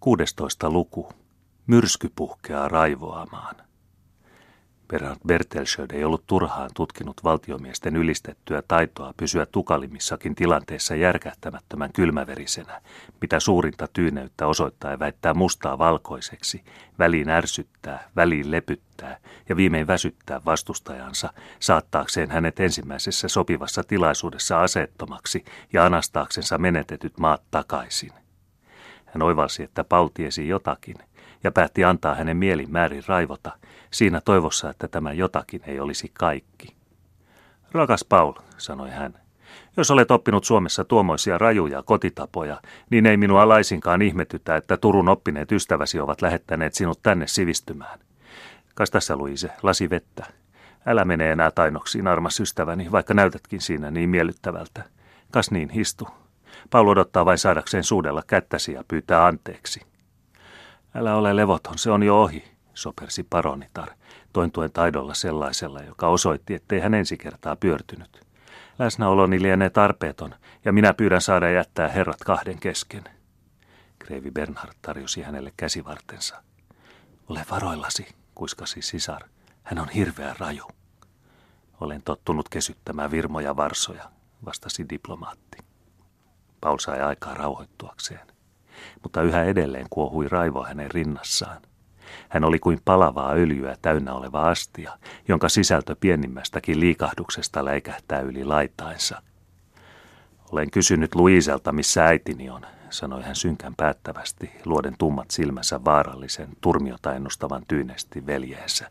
16 luku. Myrsky puhkeaa raivoamaan. Bernard Bertelsöld ei ollut turhaan tutkinut valtiomiesten ylistettyä taitoa pysyä tukalimmissakin tilanteissa järkähtämättömän kylmäverisenä, mitä suurinta tyyneyttä osoittaa ja väittää mustaa valkoiseksi, väliin ärsyttää, väliin lepyttää ja viimein väsyttää vastustajansa, saattaakseen hänet ensimmäisessä sopivassa tilaisuudessa asettomaksi ja anastaaksensa menetetyt maat takaisin. Hän oivalsi, että Paul tiesi jotakin ja päätti antaa hänen mielin määrin raivota, siinä toivossa, että tämä jotakin ei olisi kaikki. Rakas Paul, sanoi hän, jos olet oppinut Suomessa tuomoisia rajuja kotitapoja, niin ei minua laisinkaan ihmetytä, että Turun oppineet ystäväsi ovat lähettäneet sinut tänne sivistymään. Kas tässä, Luise, lasi vettä. Älä mene enää tainoksiin, armas ystäväni, vaikka näytätkin siinä niin miellyttävältä. Kas niin, histu. Paul odottaa vain saadakseen suudella kättäsi ja pyytää anteeksi. Älä ole levoton, se on jo ohi, sopersi paronitar, tointuen taidolla sellaisella, joka osoitti, ettei hän ensi kertaa pyörtynyt. Läsnäoloni lienee tarpeeton, ja minä pyydän saada jättää herrat kahden kesken. Kreivi Bernhard tarjosi hänelle käsivartensa. Ole varoillasi, kuiskasi sisar. Hän on hirveä raju. Olen tottunut kesyttämään virmoja varsoja, vastasi diplomaatti. Paul sai aikaa rauhoittuakseen. Mutta yhä edelleen kuohui raivo hänen rinnassaan. Hän oli kuin palavaa öljyä täynnä oleva astia, jonka sisältö pienimmästäkin liikahduksesta läikähtää yli laitainsa. Olen kysynyt Luiselta, missä äitini on, sanoi hän synkän päättävästi, luoden tummat silmänsä vaarallisen, turmiota ennustavan tyynesti veljeensä.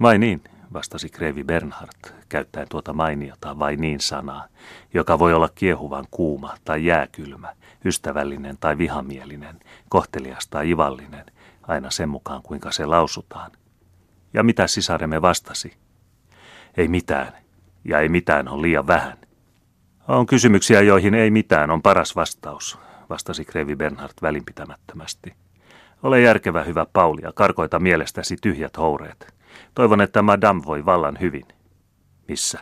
Vai niin, vastasi Krevi Bernhardt, käyttäen tuota mainiota vai niin sanaa, joka voi olla kiehuvan kuuma tai jääkylmä, ystävällinen tai vihamielinen, kohtelias tai ivallinen, aina sen mukaan kuinka se lausutaan. Ja mitä sisaremme vastasi? Ei mitään, ja ei mitään on liian vähän. On kysymyksiä, joihin ei mitään on paras vastaus, vastasi Krevi Bernhardt välinpitämättömästi. Ole järkevä hyvä Pauli ja karkoita mielestäsi tyhjät houreet. Toivon, että Madame voi vallan hyvin. Missä?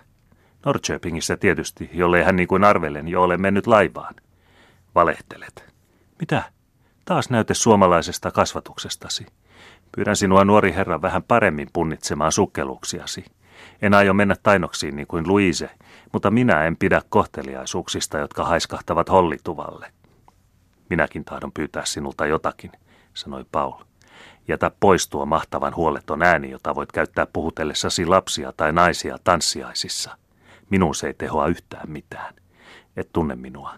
Norrköpingissä tietysti, jollei hän niin kuin arvelen jo ole mennyt laivaan. Valehtelet. Mitä? Taas näyte suomalaisesta kasvatuksestasi. Pyydän sinua nuori herra vähän paremmin punnitsemaan sukkeluksiasi. En aio mennä tainoksiin niin kuin Luise, mutta minä en pidä kohteliaisuuksista, jotka haiskahtavat hollituvalle. Minäkin tahdon pyytää sinulta jotakin, sanoi Paul. Jätä pois tuo mahtavan huoleton ääni, jota voit käyttää puhutellessasi lapsia tai naisia tanssiaisissa. Minun se ei tehoa yhtään mitään. Et tunne minua.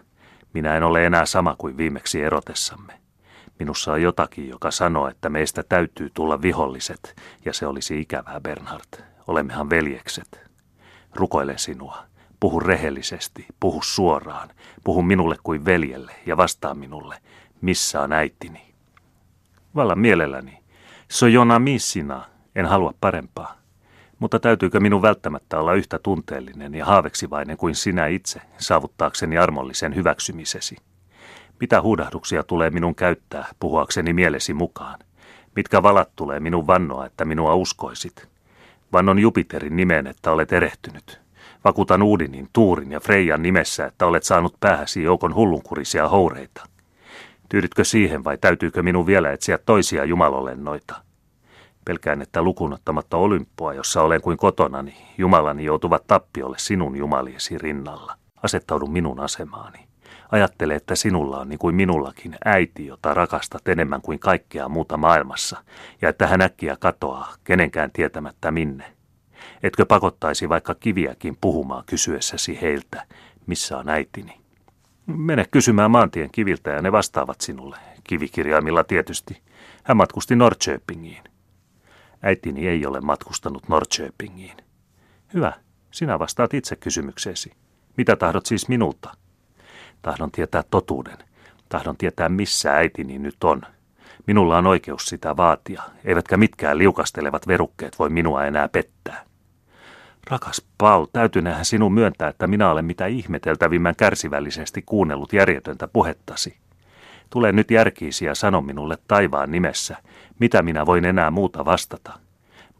Minä en ole enää sama kuin viimeksi erotessamme. Minussa on jotakin, joka sanoo, että meistä täytyy tulla viholliset, ja se olisi ikävää, Bernhard. Olemmehan veljekset. Rukoile sinua. Puhu rehellisesti, puhu suoraan, puhu minulle kuin veljelle ja vastaa minulle, missä on äitini. Vallan mielelläni. Sojona missina, en halua parempaa. Mutta täytyykö minun välttämättä olla yhtä tunteellinen ja haaveksivainen kuin sinä itse, saavuttaakseni armollisen hyväksymisesi? Mitä huudahduksia tulee minun käyttää, puhuakseni mielesi mukaan? Mitkä valat tulee minun vannoa, että minua uskoisit? Vannon Jupiterin nimeen, että olet erehtynyt. Vakuutan Uudinin, Tuurin ja Freijan nimessä, että olet saanut päähäsi joukon hullunkurisia houreita. Tyydytkö siihen vai täytyykö minun vielä etsiä toisia jumalolennoita? Pelkään, että lukunottamatta olymppua, jossa olen kuin kotonani, jumalani joutuvat tappiolle sinun jumaliesi rinnalla. Asettaudu minun asemaani. Ajattele, että sinulla on niin kuin minullakin äiti, jota rakastat enemmän kuin kaikkea muuta maailmassa, ja että hän äkkiä katoaa, kenenkään tietämättä minne. Etkö pakottaisi vaikka kiviäkin puhumaan kysyessäsi heiltä, missä on äitini? Mene kysymään maantien kiviltä ja ne vastaavat sinulle, kivikirjaimilla tietysti. Hän matkusti Norrköpingiin. Äitini ei ole matkustanut Norrköpingiin. Hyvä, sinä vastaat itse kysymykseesi. Mitä tahdot siis minulta? Tahdon tietää totuuden. Tahdon tietää, missä äitini nyt on. Minulla on oikeus sitä vaatia, eivätkä mitkään liukastelevat verukkeet voi minua enää pettää. Rakas Paul, täytynähän sinun myöntää, että minä olen mitä ihmeteltävimmän kärsivällisesti kuunnellut järjetöntä puhettasi. Tule nyt järkiisi ja sano minulle taivaan nimessä, mitä minä voin enää muuta vastata.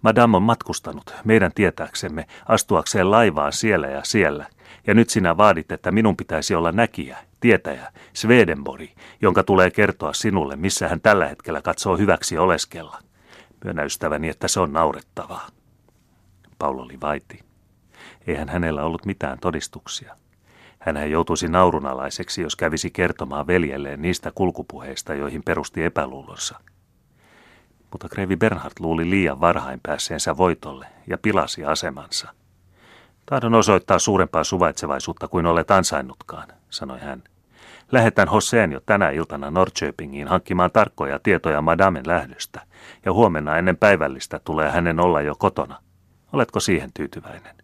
Madame on matkustanut, meidän tietääksemme, astuakseen laivaan siellä ja siellä – Ja nyt sinä vaadit, että minun pitäisi olla näkijä, tietäjä, Swedenbori, jonka tulee kertoa sinulle, missä hän tällä hetkellä katsoo hyväksi oleskella. Myönnä ystäväni, että se on naurettavaa. Paul oli vaiti. Eihän hänellä ollut mitään todistuksia. Hän joutuisi naurunalaiseksi, jos kävisi kertomaan veljelleen niistä kulkupuheista, joihin perusti epäluulonsa. Mutta Kreivi Bernhard luuli liian varhain päässeensä voitolle ja pilasi asemansa. Tahdon osoittaa suurempaa suvaitsevaisuutta kuin olet ansainnutkaan, sanoi hän. Lähetän Hoseen jo tänä iltana Norrköpingiin hankkimaan tarkkoja tietoja Madamen lähdöstä, ja huomenna ennen päivällistä tulee hänen olla jo kotona. Oletko siihen tyytyväinen?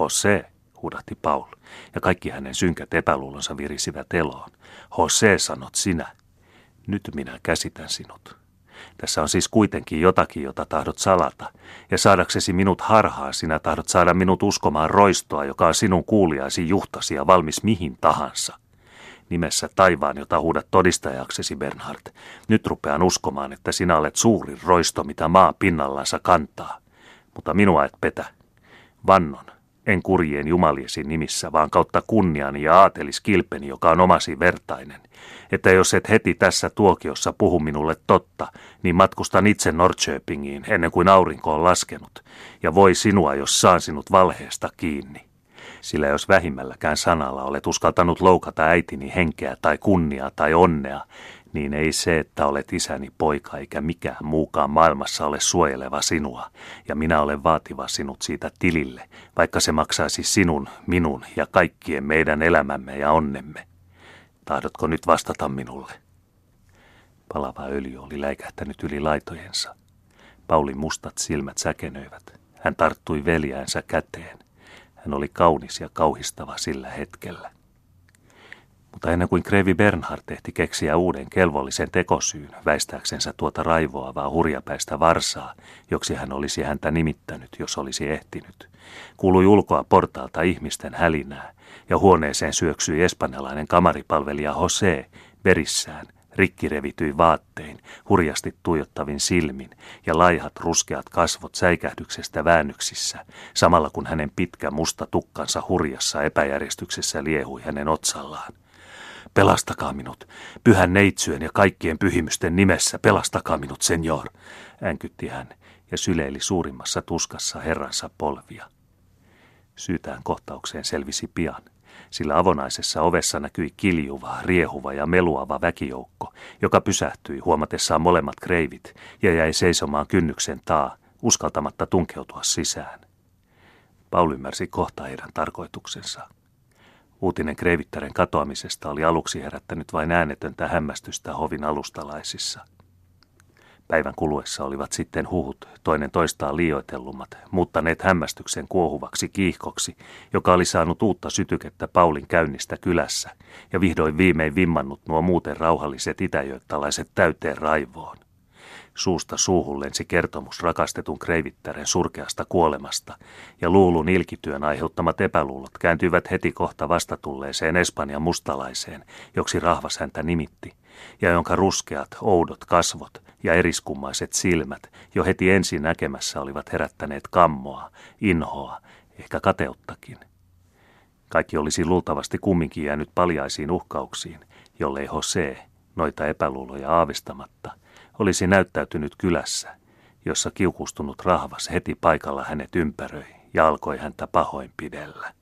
Jose, huudahti Paul, ja kaikki hänen synkät epäluulonsa virisivät eloon. Jose, sanot sinä. Nyt minä käsitän sinut. Tässä on siis kuitenkin jotakin, jota tahdot salata, ja saadaksesi minut harhaa sinä tahdot saada minut uskomaan roistoa, joka on sinun kuuliaisi juhtasi ja valmis mihin tahansa. Nimessä taivaan, jota huudat todistajaksesi, Bernhard. Nyt rupean uskomaan, että sinä olet suurin roisto, mitä maa pinnallansa kantaa. Mutta minua et petä. Vannon, en kurjien jumaliesi nimissä, vaan kautta kunniani ja aateliskilpeni, joka on omasi vertainen, että jos et heti tässä tuokiossa puhu minulle totta, niin matkustan itse Norrköpingiin ennen kuin aurinko on laskenut, ja voi sinua, jos saan sinut valheesta kiinni. Sillä jos vähimmälläkään sanalla olet uskaltanut loukata äitini henkeä tai kunniaa tai onnea, niin ei se, että olet isäni poika eikä mikään muukaan maailmassa ole suojeleva sinua, ja minä olen vaativa sinut siitä tilille, vaikka se maksaisi sinun, minun ja kaikkien meidän elämämme ja onnemme. Tahdotko nyt vastata minulle? Palava öljy oli läikähtänyt yli laitojensa. Paulin mustat silmät säkenöivät. Hän tarttui veljäänsä käteen. Hän oli kaunis ja kauhistava sillä hetkellä. Mutta ennen kuin Krevi Bernhard tehti keksiä uuden kelvollisen tekosyyn väistääksensä tuota raivoavaa hurjapäistä varsaa, joksi hän olisi häntä nimittänyt, jos olisi ehtinyt, kuului ulkoa portaalta ihmisten hälinää, ja huoneeseen syöksyi espanjalainen kamaripalvelija Jose verissään, rikkirevityi vaattein, hurjasti tuijottavin silmin ja laihat ruskeat kasvot säikähdyksestä väännyksissä, samalla kun hänen pitkä musta tukkansa hurjassa epäjärjestyksessä liehui hänen otsallaan. Pelastakaa minut, pyhän neitsyön ja kaikkien pyhimysten nimessä, pelastakaa minut, senjor, änkytti hän ja syleili suurimmassa tuskassa herransa polvia. Syytään kohtaukseen selvisi pian, sillä avonaisessa ovessa näkyi kiljuva, riehuva ja meluava väkijoukko, joka pysähtyi huomatessaan molemmat kreivit ja jäi seisomaan kynnyksen taa, uskaltamatta tunkeutua sisään. Paul ymmärsi kohta heidän tarkoituksensa. Uutinen Kreivittären katoamisesta oli aluksi herättänyt vain äänetöntä hämmästystä hovin alustalaisissa. Päivän kuluessa olivat sitten huhut, toinen toistaan liioitellummat, muuttaneet hämmästyksen kuohuvaksi kiihkoksi, joka oli saanut uutta sytykettä Paulin käynnistä kylässä ja vihdoin viimein vimmannut nuo muuten rauhalliset itäjoittalaiset täyteen raivoon. Suusta suuhun lensi kertomus rakastetun kreivittären surkeasta kuolemasta, ja luulun ilkityön aiheuttamat epäluulot kääntyivät heti kohta vastatulleeseen Espanjan mustalaiseen, joksi rahvas häntä nimitti, ja jonka ruskeat, oudot kasvot ja eriskummaiset silmät jo heti ensin näkemässä olivat herättäneet kammoa, inhoa, ehkä kateuttakin. Kaikki olisi luultavasti kumminkin jäänyt paljaisiin uhkauksiin, jollei Jose, noita epäluuloja aavistamatta, olisi näyttäytynyt kylässä, jossa kiukustunut rahvas heti paikalla hänet ympäröi ja alkoi häntä pahoinpidellä.